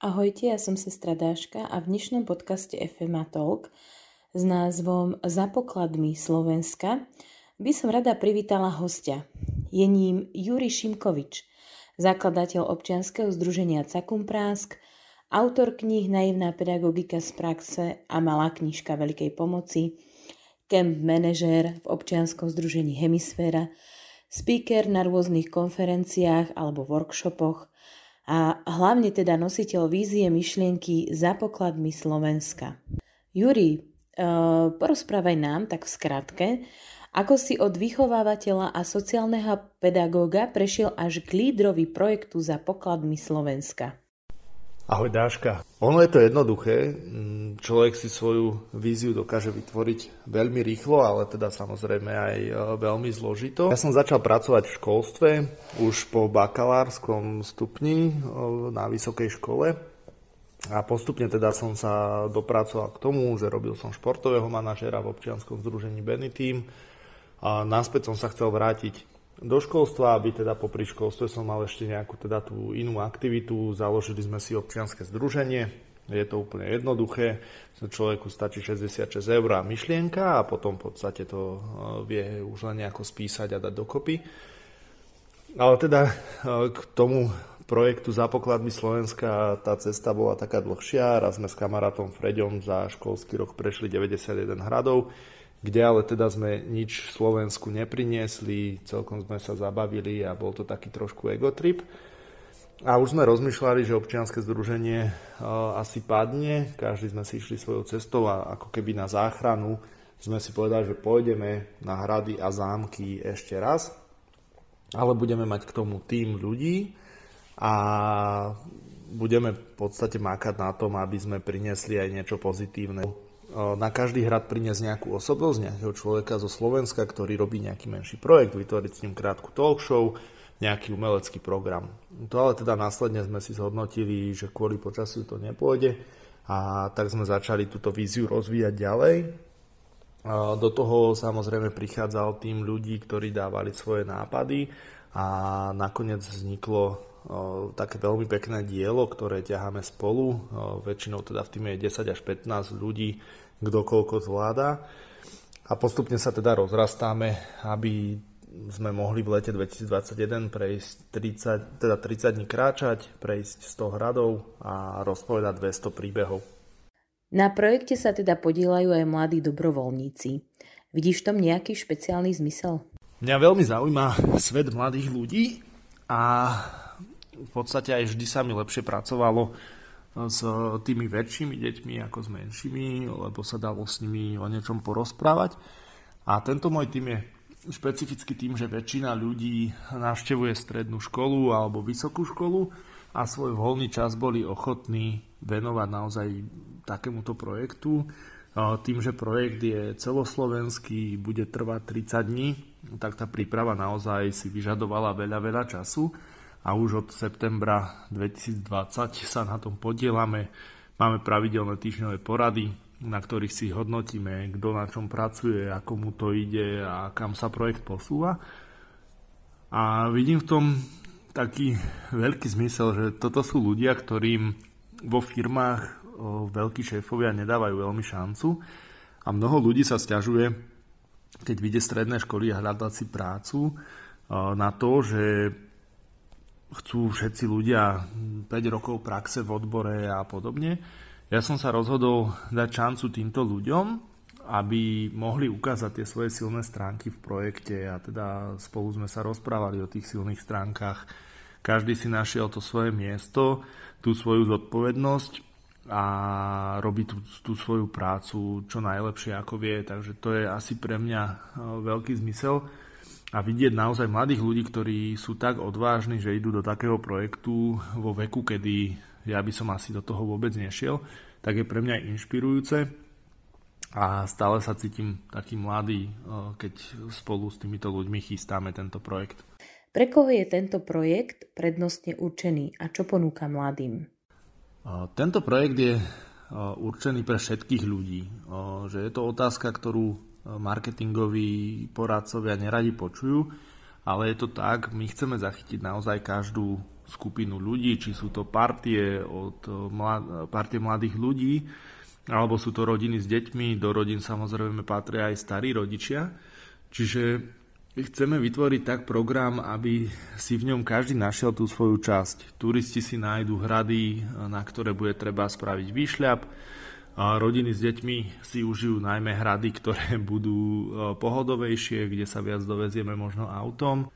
Ahojte, ja som sestra Dáška a v dnešnom podcaste FMA Talk s názvom Za pokladmi Slovenska by som rada privítala hostia. Je ním Juri Šimkovič, zakladateľ občianskeho združenia Cakum Prásk, autor kníh Naivná pedagogika z praxe a Malá knižka Veľkej pomoci, camp manažér v občianskom združení Hemisféra, speaker na rôznych konferenciách alebo workshopoch, a hlavne teda nositeľ vízie myšlienky za pokladmi Slovenska. Juri, uh, porozprávaj nám tak v skratke, ako si od vychovávateľa a sociálneho pedagóga prešiel až k lídrovi projektu za pokladmi Slovenska. Ahoj Dáška. Ono je to jednoduché. Mm, človek si svoju víziu dokáže vytvoriť veľmi rýchlo, ale teda samozrejme aj e, veľmi zložito. Ja som začal pracovať v školstve už po bakalárskom stupni e, na vysokej škole a postupne teda som sa dopracoval k tomu, že robil som športového manažera v občianskom združení Benitým a náspäť som sa chcel vrátiť do školstva, aby teda popri školstve som mal ešte nejakú teda tú inú aktivitu. Založili sme si občianske združenie, je to úplne jednoduché. Človeku stačí 66 eur a myšlienka a potom v podstate to e, vie už len nejako spísať a dať dokopy. Ale teda e, k tomu projektu za pokladmi Slovenska tá cesta bola taká dlhšia. Raz sme s kamarátom Freďom za školský rok prešli 91 hradov kde ale teda sme nič Slovensku nepriniesli, celkom sme sa zabavili a bol to taký trošku egotrip. A už sme rozmýšľali, že občianske združenie uh, asi padne, každý sme si išli svojou cestou a ako keby na záchranu sme si povedali, že pôjdeme na hrady a zámky ešte raz, ale budeme mať k tomu tým ľudí a budeme v podstate mákať na tom, aby sme priniesli aj niečo pozitívne na každý hrad priniesť nejakú osobnosť, nejakého človeka zo Slovenska, ktorý robí nejaký menší projekt, vytvoriť s ním krátku talk show, nejaký umelecký program. To ale teda následne sme si zhodnotili, že kvôli počasiu to nepôjde a tak sme začali túto víziu rozvíjať ďalej. Do toho samozrejme prichádzal tým ľudí, ktorí dávali svoje nápady a nakoniec vzniklo také veľmi pekné dielo, ktoré ťaháme spolu. Väčšinou teda v týme je 10 až 15 ľudí, kto koľko zvláda. A postupne sa teda rozrastáme, aby sme mohli v lete 2021 prejsť 30, teda 30 dní kráčať, prejsť 100 hradov a rozpovedať 200 príbehov. Na projekte sa teda podielajú aj mladí dobrovoľníci. Vidíš v tom nejaký špeciálny zmysel? Mňa veľmi zaujíma svet mladých ľudí a v podstate aj vždy sa mi lepšie pracovalo s tými väčšími deťmi ako s menšími, lebo sa dalo s nimi o niečom porozprávať. A tento môj tým je špecificky tým, že väčšina ľudí navštevuje strednú školu alebo vysokú školu a svoj voľný čas boli ochotní venovať naozaj takémuto projektu. Tým, že projekt je celoslovenský, bude trvať 30 dní, tak tá príprava naozaj si vyžadovala veľa, veľa času a už od septembra 2020 sa na tom podielame. Máme pravidelné týždňové porady, na ktorých si hodnotíme, kto na čom pracuje, ako mu to ide a kam sa projekt posúva. A vidím v tom taký veľký zmysel, že toto sú ľudia, ktorým vo firmách veľkí šéfovia nedávajú veľmi šancu a mnoho ľudí sa stiažuje, keď vyjde stredné školy a hľadať si prácu na to, že chcú všetci ľudia 5 rokov praxe v odbore a podobne. Ja som sa rozhodol dať šancu týmto ľuďom, aby mohli ukázať tie svoje silné stránky v projekte a teda spolu sme sa rozprávali o tých silných stránkach. Každý si našiel to svoje miesto, tú svoju zodpovednosť a robí tú, tú svoju prácu čo najlepšie ako vie, takže to je asi pre mňa e, veľký zmysel a vidieť naozaj mladých ľudí, ktorí sú tak odvážni, že idú do takého projektu vo veku, kedy ja by som asi do toho vôbec nešiel, tak je pre mňa inšpirujúce a stále sa cítim taký mladý, keď spolu s týmito ľuďmi chystáme tento projekt. Pre koho je tento projekt prednostne určený a čo ponúka mladým? Tento projekt je určený pre všetkých ľudí. Že je to otázka, ktorú marketingoví poradcovia neradi počujú, ale je to tak, my chceme zachytiť naozaj každú skupinu ľudí, či sú to partie od mlad- partie mladých ľudí, alebo sú to rodiny s deťmi, do rodín samozrejme patria aj starí rodičia. Čiže chceme vytvoriť tak program, aby si v ňom každý našiel tú svoju časť. Turisti si nájdú hrady, na ktoré bude treba spraviť výšľap, a rodiny s deťmi si užijú najmä hrady, ktoré budú e, pohodovejšie, kde sa viac dovezieme možno autom.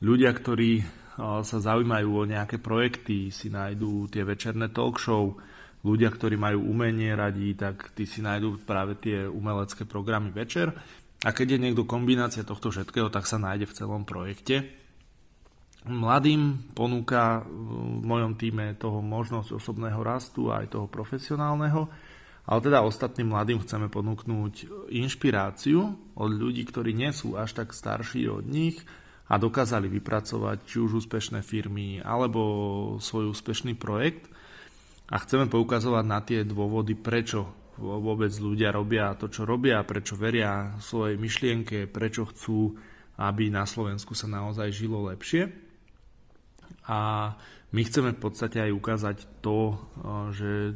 Ľudia, ktorí e, sa zaujímajú o nejaké projekty, si nájdú tie večerné talk show. Ľudia, ktorí majú umenie radi, tak tí si nájdú práve tie umelecké programy večer. A keď je niekto kombinácia tohto všetkého, tak sa nájde v celom projekte. Mladým ponúka v mojom týme toho možnosť osobného rastu aj toho profesionálneho, ale teda ostatným mladým chceme ponúknuť inšpiráciu od ľudí, ktorí nie sú až tak starší od nich a dokázali vypracovať či už úspešné firmy alebo svoj úspešný projekt. A chceme poukazovať na tie dôvody, prečo vôbec ľudia robia to, čo robia, prečo veria svojej myšlienke, prečo chcú, aby na Slovensku sa naozaj žilo lepšie a my chceme v podstate aj ukázať to, že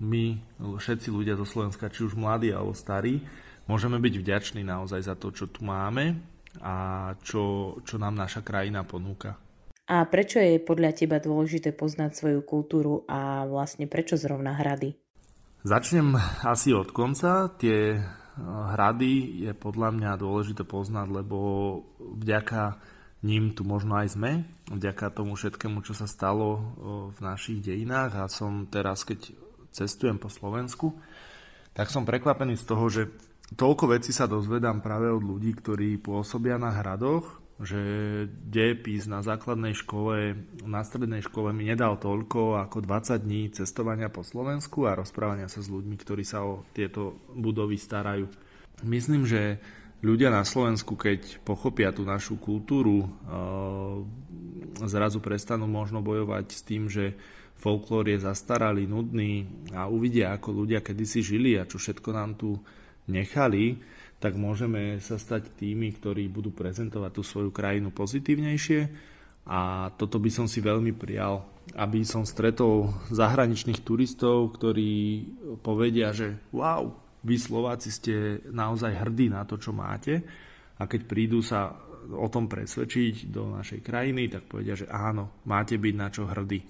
my, všetci ľudia zo Slovenska, či už mladí alebo starí, môžeme byť vďační naozaj za to, čo tu máme a čo, čo nám naša krajina ponúka. A prečo je podľa teba dôležité poznať svoju kultúru a vlastne prečo zrovna hrady? Začnem asi od konca. Tie hrady je podľa mňa dôležité poznať, lebo vďaka ním tu možno aj sme, vďaka tomu všetkému, čo sa stalo v našich dejinách a som teraz, keď cestujem po Slovensku, tak som prekvapený z toho, že toľko vecí sa dozvedám práve od ľudí, ktorí pôsobia na hradoch, že dejepis na základnej škole, na strednej škole mi nedal toľko ako 20 dní cestovania po Slovensku a rozprávania sa s ľuďmi, ktorí sa o tieto budovy starajú. Myslím, že ľudia na Slovensku, keď pochopia tú našu kultúru, zrazu prestanú možno bojovať s tým, že folklór je zastaralý, nudný a uvidia, ako ľudia kedysi žili a čo všetko nám tu nechali, tak môžeme sa stať tými, ktorí budú prezentovať tú svoju krajinu pozitívnejšie. A toto by som si veľmi prijal, aby som stretol zahraničných turistov, ktorí povedia, že wow, vy Slováci ste naozaj hrdí na to, čo máte a keď prídu sa o tom presvedčiť do našej krajiny, tak povedia, že áno, máte byť na čo hrdí.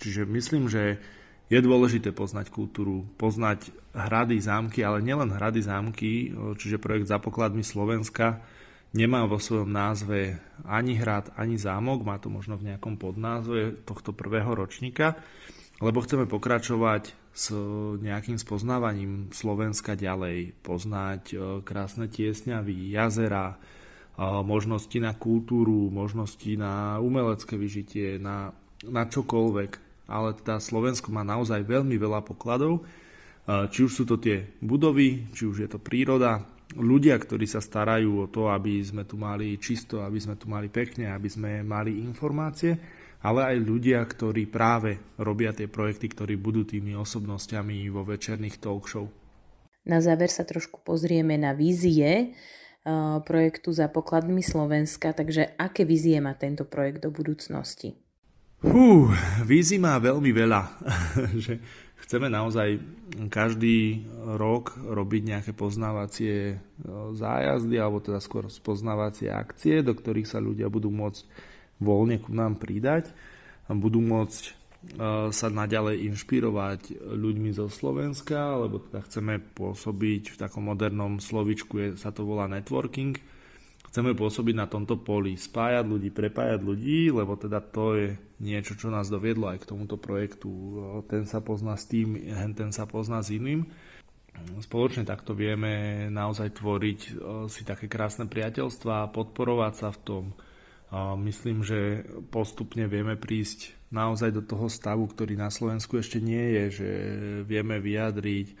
Čiže myslím, že je dôležité poznať kultúru, poznať hrady, zámky, ale nielen hrady, zámky, čiže projekt za pokladmi Slovenska nemá vo svojom názve ani hrad, ani zámok, má to možno v nejakom podnázve tohto prvého ročníka, lebo chceme pokračovať s nejakým spoznávaním Slovenska ďalej, poznať e, krásne tiesňavy, jazera, e, možnosti na kultúru, možnosti na umelecké vyžitie, na, na čokoľvek. Ale teda Slovensko má naozaj veľmi veľa pokladov, e, či už sú to tie budovy, či už je to príroda, ľudia, ktorí sa starajú o to, aby sme tu mali čisto, aby sme tu mali pekne, aby sme mali informácie ale aj ľudia, ktorí práve robia tie projekty, ktorí budú tými osobnosťami vo večerných talk show. Na záver sa trošku pozrieme na vízie eh, projektu za pokladmi Slovenska, takže aké vízie má tento projekt do budúcnosti? Fú, vízi má veľmi veľa. že chceme naozaj každý rok robiť nejaké poznávacie eh, zájazdy alebo teda skôr spoznávacie akcie, do ktorých sa ľudia budú môcť voľne ku nám pridať a budú môcť e, sa naďalej inšpirovať ľuďmi zo Slovenska, lebo teda chceme pôsobiť v takom modernom slovičku, je, sa to volá networking. Chceme pôsobiť na tomto poli, spájať ľudí, prepájať ľudí, lebo teda to je niečo, čo nás doviedlo aj k tomuto projektu. Ten sa pozná s tým, ten sa pozná s iným. Spoločne takto vieme naozaj tvoriť e, si také krásne priateľstva podporovať sa v tom, a myslím, že postupne vieme prísť naozaj do toho stavu, ktorý na Slovensku ešte nie je, že vieme vyjadriť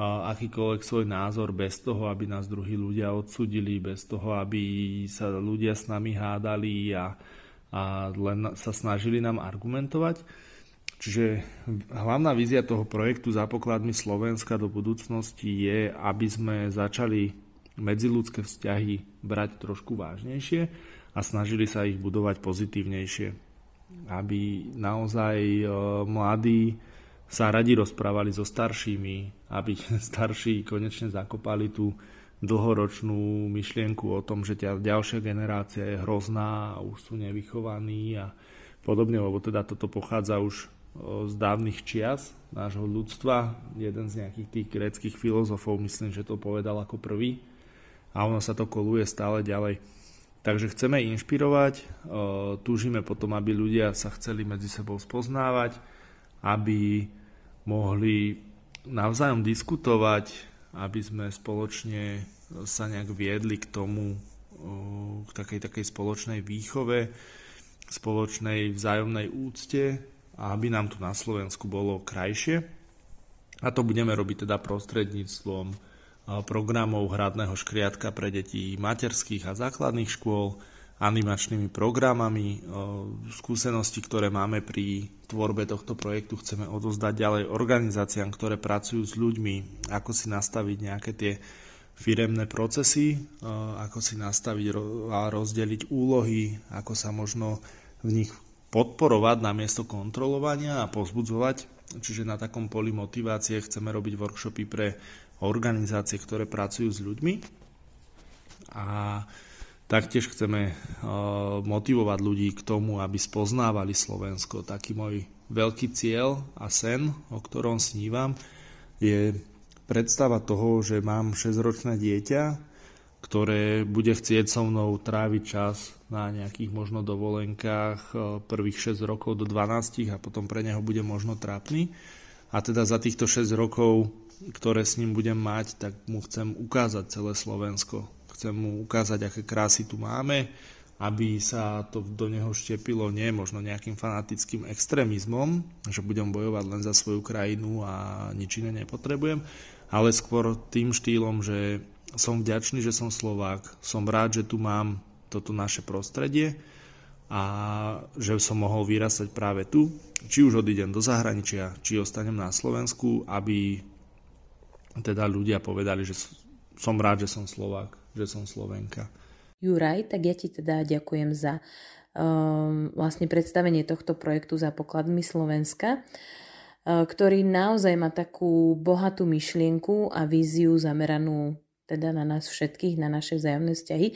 akýkoľvek svoj názor bez toho, aby nás druhí ľudia odsudili, bez toho, aby sa ľudia s nami hádali a, a len sa snažili nám argumentovať. Čiže hlavná vízia toho projektu za pokladmi Slovenska do budúcnosti je, aby sme začali medziludské vzťahy brať trošku vážnejšie a snažili sa ich budovať pozitívnejšie. aby naozaj e, mladí sa radi rozprávali so staršími, aby starší konečne zakopali tú dlhoročnú myšlienku o tom, že ťa ďalšia generácia je hrozná a už sú nevychovaní a podobne, lebo teda toto pochádza už z dávnych čias nášho ľudstva. Jeden z nejakých tých gréckých filozofov, myslím, že to povedal ako prvý. A ono sa to koluje stále ďalej. Takže chceme inšpirovať, túžime potom, aby ľudia sa chceli medzi sebou spoznávať, aby mohli navzájom diskutovať, aby sme spoločne sa nejak viedli k tomu, k takej, takej spoločnej výchove, spoločnej vzájomnej úcte a aby nám tu na Slovensku bolo krajšie. A to budeme robiť teda prostredníctvom programov hradného škriatka pre deti materských a základných škôl, animačnými programami. Skúsenosti, ktoré máme pri tvorbe tohto projektu, chceme odozdať ďalej organizáciám, ktoré pracujú s ľuďmi, ako si nastaviť nejaké tie firemné procesy, ako si nastaviť a rozdeliť úlohy, ako sa možno v nich podporovať namiesto kontrolovania a pozbudzovať. Čiže na takom poli motivácie chceme robiť workshopy pre organizácie, ktoré pracujú s ľuďmi. A Taktiež chceme eh, motivovať ľudí k tomu, aby spoznávali Slovensko. Taký môj veľký cieľ a sen, o ktorom snívam, je predstava toho, že mám 6-ročné dieťa, ktoré bude chcieť so mnou tráviť čas na nejakých možno dovolenkách eh, prvých 6 rokov do 12 a potom pre neho bude možno trápny. A teda za týchto 6 rokov, ktoré s ním budem mať, tak mu chcem ukázať celé Slovensko. Chcem mu ukázať, aké krásy tu máme, aby sa to do neho štepilo nie možno nejakým fanatickým extrémizmom, že budem bojovať len za svoju krajinu a nič iné nepotrebujem, ale skôr tým štýlom, že som vďačný, že som Slovák, som rád, že tu mám toto naše prostredie a že som mohol vyrastať práve tu, či už odídem do zahraničia, či ostanem na Slovensku, aby teda ľudia povedali, že som rád, že som Slovák že som Slovenka. Juraj, tak ja ti teda ďakujem za um, vlastne predstavenie tohto projektu za pokladmi Slovenska, uh, ktorý naozaj má takú bohatú myšlienku a víziu zameranú teda na nás všetkých, na naše vzájomné vzťahy.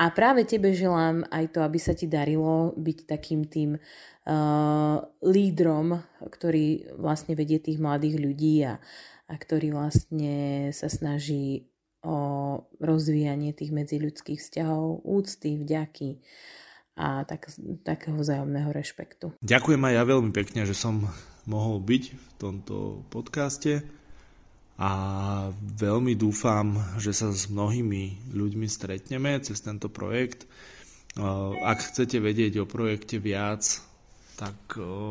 A práve tebe želám aj to, aby sa ti darilo byť takým tým uh, lídrom, ktorý vlastne vedie tých mladých ľudí a, a ktorý vlastne sa snaží o rozvíjanie tých medziľudských vzťahov, úcty, vďaky a tak, takého vzájomného rešpektu. Ďakujem aj ja veľmi pekne, že som mohol byť v tomto podcaste a veľmi dúfam, že sa s mnohými ľuďmi stretneme cez tento projekt. Ak chcete vedieť o projekte viac, tak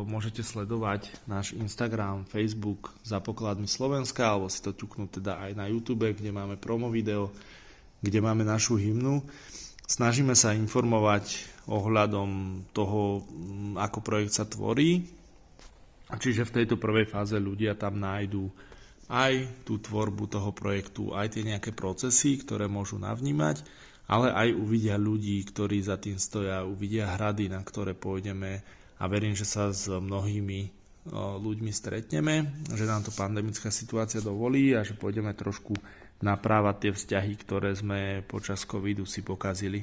môžete sledovať náš Instagram, Facebook za pokladmi Slovenska, alebo si to ťuknúť teda aj na YouTube, kde máme promo video, kde máme našu hymnu. Snažíme sa informovať ohľadom toho, ako projekt sa tvorí. Čiže v tejto prvej fáze ľudia tam nájdú aj tú tvorbu toho projektu, aj tie nejaké procesy, ktoré môžu navnímať, ale aj uvidia ľudí, ktorí za tým stoja, uvidia hrady, na ktoré pôjdeme, a verím, že sa s mnohými ľuďmi stretneme, že nám to pandemická situácia dovolí a že pôjdeme trošku naprávať tie vzťahy, ktoré sme počas covidu si pokazili.